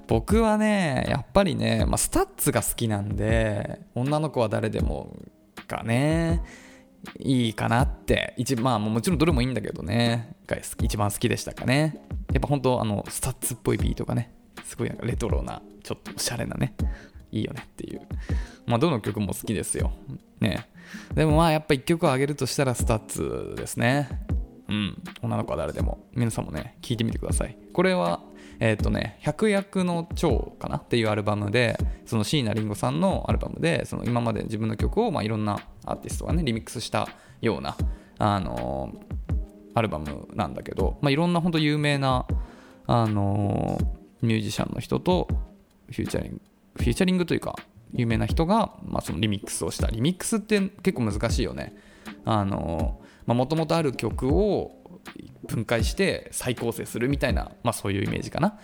Speaker 1: 僕はねやっぱりね、まあ、 STUTSが好きなんで女の子は誰でもがねいいかなって。一まあもちろんどれもいいんだけどね。が一番好きでしたかね。やっぱ本当あの STUTSっぽいビートがねすごいなんかレトロなちょっとおしゃれなねいいよねっていう。まあどの曲も好きですよ。ね。でもまあやっぱ1曲をあげるとしたら STUTSですね。うん。女の子は誰でも。皆さんもね聴いてみてください。これはえっ、とね「百薬の蝶」かな？っていうアルバムでその椎名林檎さんのアルバムでその今まで自分の曲を、まあ、いろんなアーティストがねリミックスしたようなあのーアルバムなんだけど、まあ、いろんな本当有名な、あのーミュージシャンの人とフューチャリングフューチャリングというか有名な人が、まあ、そのリミックスをした。リミックスって結構難しいよね。あのもともとある曲を分解して再構成するみたいな、まあ、そういうイメージかな。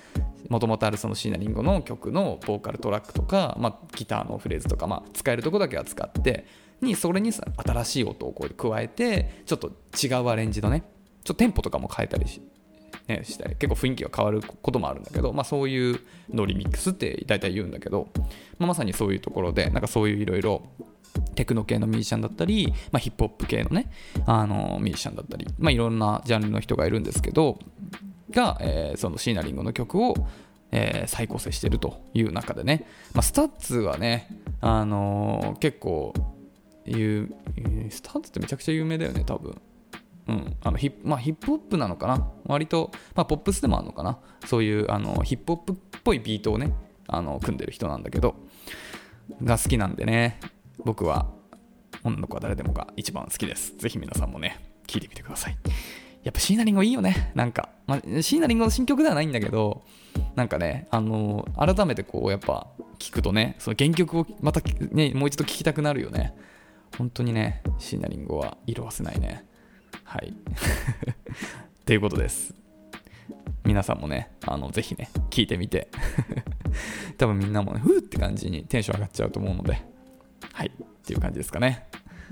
Speaker 1: もともとあるその椎名林檎の曲のボーカルトラックとか、まあ、ギターのフレーズとか、まあ、使えるとこだけは使ってにそれに新しい音をこう加えてちょっと違うアレンジのねちょっとテンポとかも変えたりし,、ね、したり結構雰囲気が変わることもあるんだけど、まあ、そういうのをリミックスって大体言うんだけど、まあ、まさにそういうところでなんかそういういろいろテクノ系のミュージシャンだったり、まあ、ヒップホップ系のねあのミュージシャンだったり、まあ、いろんなジャンルの人がいるんですけどが、えーその椎名林檎の曲を、えー再構成してるという中でね、まあ、 STUTSはね、あのー結構 STUTSってめちゃくちゃ有名だよね多分。うん、あのヒまあ、ヒップホップなのかな？割と、まあ、ポップスでもあるのかな？そういうあのヒップホップっぽいビートをねあの組んでる人なんだけどが好きなんでね僕は女の子は誰でもが一番好きです。ぜひ皆さんもね聞いてみてください。やっぱ椎名林檎いいよね。なんか、まあ、椎名林檎の新曲ではないんだけどなんかねあの改めてこうやっぱ聞くとねその原曲をまたねもう一度聴きたくなるよね。本当にね椎名林檎は色褪せないね。はい。っていうことです。皆さんもね、あのぜひね、聞いてみて、多分みんなもね、ふーって感じにテンション上がっちゃうと思うので、はい、っていう感じですかね。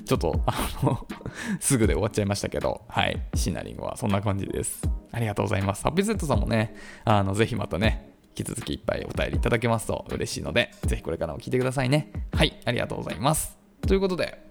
Speaker 1: ちょっと、あの、すぐで終わっちゃいましたけど、はい、シナリングはそんな感じです。ありがとうございます。ハッピーセットさんもね、あのぜひまたね、引き続きいっぱいお便りいただけますと嬉しいので、ぜひこれからも聞いてくださいね。はい、ありがとうございます。ということで、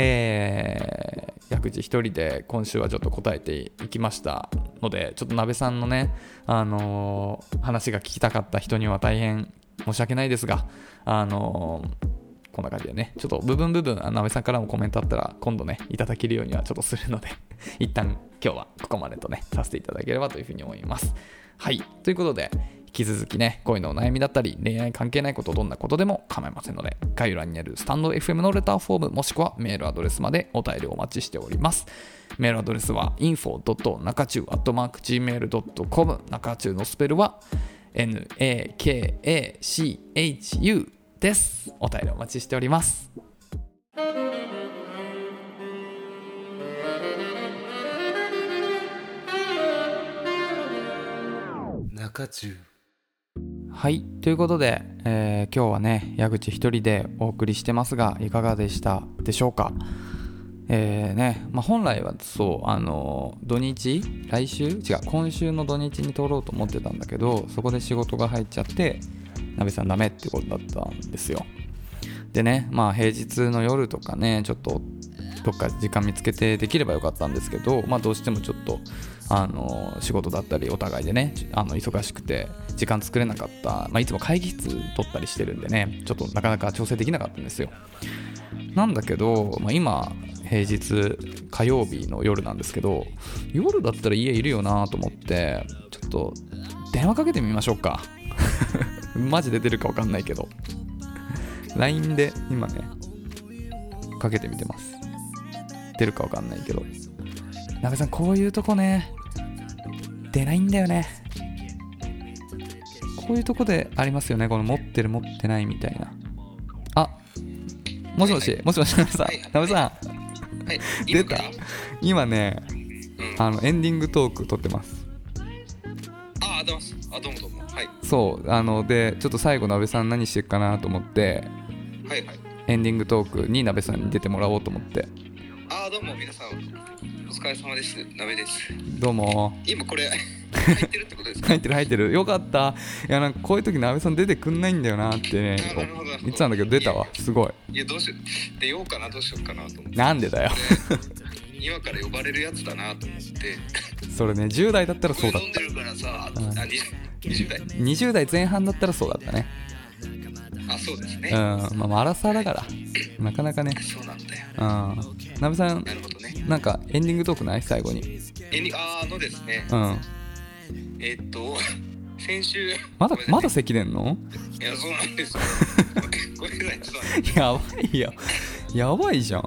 Speaker 1: えー、矢口一人で今週はちょっと答えていきましたので、ちょっと鍋さんのね、あのー話が聞きたかった人には大変申し訳ないですが、あのーこんな感じでね、ちょっと部分部分、あの鍋さんからもコメントあったら、今度ね、いただけるようにはちょっとするので、一旦今日はここまでとね、させていただければというふうに思います。はい、ということで、引き続きね、恋のお悩みだったり、恋愛関係ないこと、どんなことでも構いませんので、概要欄にあるスタンド FM のレターフォーム、もしくはメールアドレスまでお便りお待ちしております。メールアドレスは info.nakachu.gmail.com 中中のスペルは nakachu です。お便りお待ちしております。
Speaker 2: 中中
Speaker 1: はい、ということで、えー今日はね、矢口一人でお送りしてますが、いかがでしたでしょうか？えーねまあ、本来はそう、あの土日、来週？違う、今週の土日に撮ろうと思ってたんだけど、そこで仕事が入っちゃって、なべさんダメってことだったんですよ。でね、まあ平日の夜とかね、ちょっとどっか時間見つけてできればよかったんですけど、まあどうしてもちょっと、あの仕事だったりお互いでね、あの忙しくて時間作れなかった、まあいつも会議室取ったりしてるんでね、ちょっとなかなか調整できなかったんですよ。なんだけど、まあ、今平日火曜日の夜なんですけど夜だったら家いるよなと思ってちょっと電話かけてみましょうか。マジで出るか分かんないけど。LINE で今ねかけてみてます。出るか分かんないけど。なべさんこういうとこね出ないんだよね。こういうとこでありますよね。この持ってる持ってないみたいな。あもしもし、
Speaker 4: はい
Speaker 1: もしもしなべさん、
Speaker 4: はい。
Speaker 1: なべさん。
Speaker 4: はい、
Speaker 1: 出た？今ね
Speaker 4: うん、あ
Speaker 1: あのエンディングトーク撮ってます。
Speaker 4: あ、どうも、あ、どうもどうも。はい、
Speaker 1: そう。あのでちょっと最後なべさん何してるかなと思って
Speaker 4: はい、はい。
Speaker 1: エンディングトークになべさんに出てもらおうと思って。
Speaker 4: あ、どうも、皆さん、お疲れ様です。鍋です。
Speaker 1: どうも
Speaker 4: 今これ、入ってるってことですか？
Speaker 1: 入ってる入ってるよかったいやなんかこういう時なべさん出てくんないんだよなってね
Speaker 4: あなるほど
Speaker 1: 言ってたんだけど出たわすごい
Speaker 4: いや、どうしよう。出ようかな、どうしようかなと思って。
Speaker 1: なんでだよ
Speaker 4: 今から呼ばれるやつだなと思って。
Speaker 1: それね10代だったらそうだ
Speaker 4: 飲んでるからさ、あ、
Speaker 1: うん
Speaker 4: 20 20代。
Speaker 1: 20代前半だったらそうだったね
Speaker 4: あ、そうですね。
Speaker 1: うん。まあマラサーだから。なかなかね。
Speaker 4: そうなんだよ。
Speaker 1: うん。なべさん
Speaker 4: なるほどね。
Speaker 1: なんかエンディングトークない？最後に。
Speaker 4: えに、あーあのですね、
Speaker 1: うん。
Speaker 4: えっと、先週、
Speaker 1: まだ
Speaker 4: ごめんなさい
Speaker 1: まだ咳出んの？
Speaker 4: いや、そうなんですよ。ごめんなさい、ちょっと。待って
Speaker 1: やばいよ。やばいじゃん。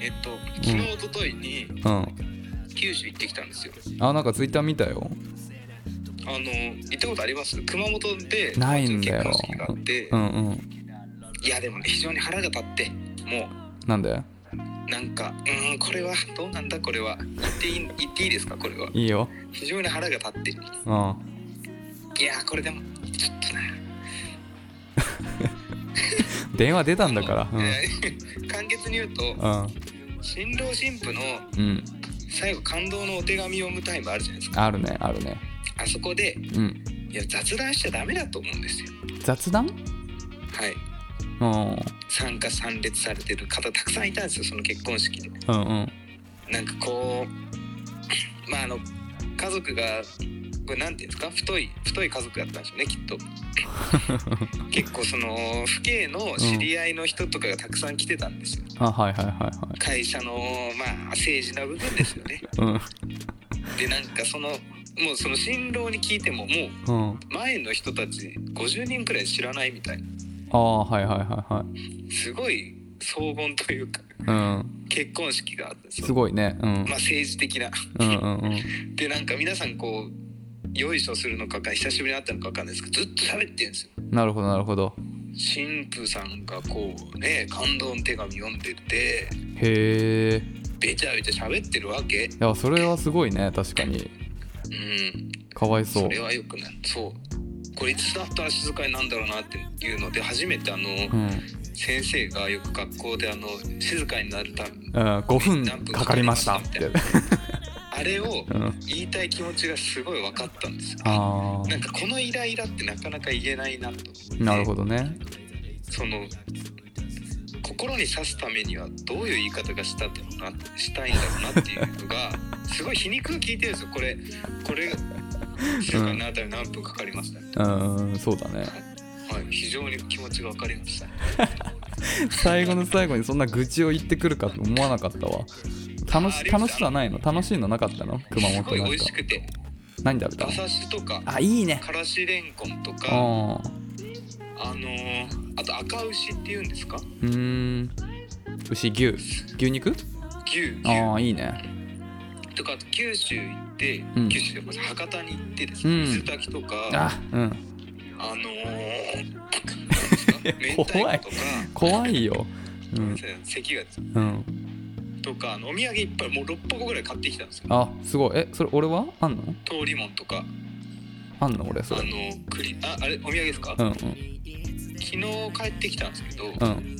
Speaker 4: えっと、昨日、一昨日に
Speaker 1: うん。
Speaker 4: 九州行ってきたんですよ。
Speaker 1: あなんかツイッター見たよ
Speaker 4: あの行ったことあります？熊本で
Speaker 1: ないんだよ。うんうん。
Speaker 4: いやでもね非常に腹が立っても
Speaker 1: なんで？
Speaker 4: うなんかうーんこれはどうなんだこれは。言っていい言っていいですかこれは？い
Speaker 1: いよ。
Speaker 4: 非常に腹が立って。い
Speaker 1: うん。
Speaker 4: やーこれでもちょっとな、
Speaker 1: 電話出たんだから。
Speaker 4: えー簡潔に言うと
Speaker 1: うん。
Speaker 4: 新郎新婦の
Speaker 1: うんうん。
Speaker 4: 最後感動のお手紙読むタイムあるじゃないですか。
Speaker 1: あるねあるね
Speaker 4: あそこで
Speaker 1: うん。
Speaker 4: いや雑談しちゃダメだと思うんですよ。
Speaker 1: 雑談？
Speaker 4: はい。
Speaker 1: うん。
Speaker 4: 参加参列されてる方たくさんいたんですよその結婚式で。
Speaker 1: うんうん。
Speaker 4: なんかこう まああの家族がこれなんていうんですか？太い太い家族だったんでしょうねきっと。結構その父兄の知り合いの人とかがたくさん来てたんですよ。
Speaker 1: あはいはいはい
Speaker 4: 会社のまあ政治な部分ですよね。
Speaker 1: はい
Speaker 4: でなんかそのもうその新郎に聞いてももう前の人たち50人くらい知らないみたい
Speaker 1: ああはいはいはいはい。
Speaker 4: すごい荘厳というか
Speaker 1: うん。
Speaker 4: 結婚式があったんです
Speaker 1: ごいね。うん。
Speaker 4: まあ政治的な。
Speaker 1: うんうんうん。
Speaker 4: でなんか皆さんこうよいしょするのかか久しぶりに会ったのか分かんないですけどずっと喋ってるんですよ。
Speaker 1: なるほどなるほど。
Speaker 4: 新婦さんがこうね感動の手紙読んでて
Speaker 1: へえ
Speaker 4: べちゃべちゃ喋ってるわけ。
Speaker 1: いやそれはすごいね確かに
Speaker 4: うん。
Speaker 1: かわいそ
Speaker 4: そうれはよくない。そう。これいつだったら静かになんだろうなっていうので初めてあの
Speaker 1: うん、うん、
Speaker 4: 先生がよく学校であの静かになるため
Speaker 1: 5分かかりましたって
Speaker 4: あれを
Speaker 1: うん。
Speaker 4: 言いたい気持ちがすごい分かったんですよ。
Speaker 1: あ
Speaker 4: なんかこのイライラってなかなか言えないなと
Speaker 1: あなるほどね。
Speaker 4: その心に刺すためにはどういう言い方がしたんだろうなしたいんだろうなっていうのが すごい皮肉が効いてるんですよ。これこれ静かになるために何分かかりましたね、
Speaker 1: うん。そうだね。
Speaker 4: はい。非常に気持ちが分かりました。
Speaker 1: 最後の最後にそんな愚痴を言ってくるかと思わなかったわ。楽し楽しさないの？楽しいのなかったの？熊
Speaker 4: すごい美
Speaker 1: 本なんか
Speaker 4: 味しくて。
Speaker 1: 何食べたの？
Speaker 4: 馬刺しとか。
Speaker 1: あいいね。
Speaker 4: からしれんこんとか
Speaker 1: あ
Speaker 4: あのー、あと赤牛っていうんですか？
Speaker 1: ーうーん。牛牛。牛肉？
Speaker 4: 牛牛。
Speaker 1: ああいいね。
Speaker 4: とかあと九州行って、
Speaker 1: うん。
Speaker 4: 九州でごめんなさい博多に行ってですね、
Speaker 1: うん。
Speaker 4: 水炊きとか
Speaker 1: あうん。
Speaker 4: あのー、明太
Speaker 1: 怖い。
Speaker 4: 子とか。
Speaker 1: 怖いよ。うん。
Speaker 4: 咳が
Speaker 1: うん。
Speaker 4: とかお土産いっぱいもう6箱ぐらい買ってきたんですよ。
Speaker 1: あすごい。えそれ俺は？あんの？
Speaker 4: 通りもんとか
Speaker 1: あんの俺それ。
Speaker 4: あの栗ああれお土産ですか、
Speaker 1: うんうん。
Speaker 4: 昨日帰ってきたんですけど、も
Speaker 1: うん。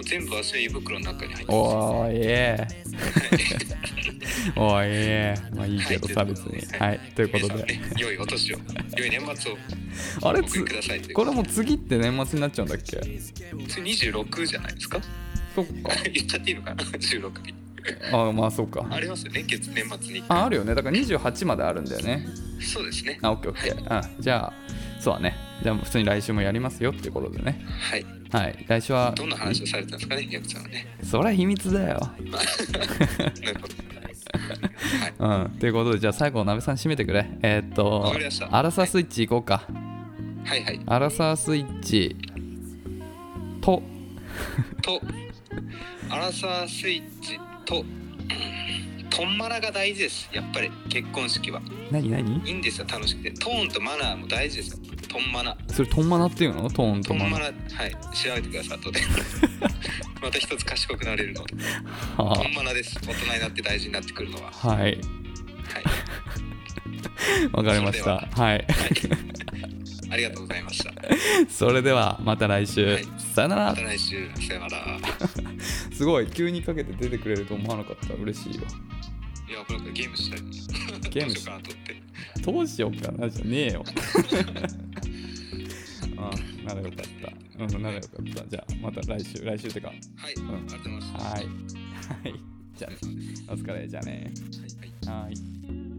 Speaker 4: う全部忘れ胃袋の中に入ってます。
Speaker 1: おーいえ おいえまあいいけどさ別に。はい。ということで。
Speaker 4: ね良いお年を。良い年末を。
Speaker 1: あれつこれもう次って年末になっちゃうんだっけ？
Speaker 4: 次26じゃないですか？
Speaker 1: そっか。
Speaker 4: 言っちゃっていいのかな？16日
Speaker 1: あまあそうか。
Speaker 4: ありますよね。月年末に。
Speaker 1: ああるよね。だから28まであるんだよね。
Speaker 4: そうですね。
Speaker 1: あオッケーオッケー。あじゃあそうだね。じゃあ普通に来週もやりますよっていうことでね。
Speaker 4: はい。
Speaker 1: はい。来週は
Speaker 4: どんな話をされたんですかねヤクさんはね。
Speaker 1: それは秘密だよ。
Speaker 4: なるほど。はい。
Speaker 1: うん。ということでじゃあ最後鍋さん締めてくれ。えーっとアラサースイッチ行こうか、
Speaker 4: はいはい。
Speaker 1: アラサースイッチと。
Speaker 4: と。アラサースイッチとトンマナが大事ですやっぱり結婚式は。
Speaker 1: 何何？
Speaker 4: いいんですよ楽しくて。トーンとマナーも大事ですよ。トンマナ
Speaker 1: それトンマナっていうの？トーン
Speaker 4: ト
Speaker 1: とマナ
Speaker 4: はい。調べてください後で。また一つ賢くなれるので。
Speaker 1: は
Speaker 4: トンマナです。大人になって大事になってくるのは。
Speaker 1: あはい。
Speaker 4: はい。
Speaker 1: わかりました。はい
Speaker 4: ありがとうございました。
Speaker 1: それではまた来週、
Speaker 4: はい。
Speaker 1: さよなら。
Speaker 4: また来週。さよなら。
Speaker 1: すごい急にかけて出てくれると思わなかった。嬉しいわ。
Speaker 4: いやこれゲームしたい。
Speaker 1: ゲーム
Speaker 4: しようかなと思って。
Speaker 1: どうしようかな。じゃねえよ。あならよかった。うんならよかった。じゃあまた来週。来週ってか。
Speaker 4: はい、ありがとうございました。
Speaker 1: はい。はい。じゃあね。お疲れ。じゃあね。
Speaker 4: はいはい。
Speaker 1: はい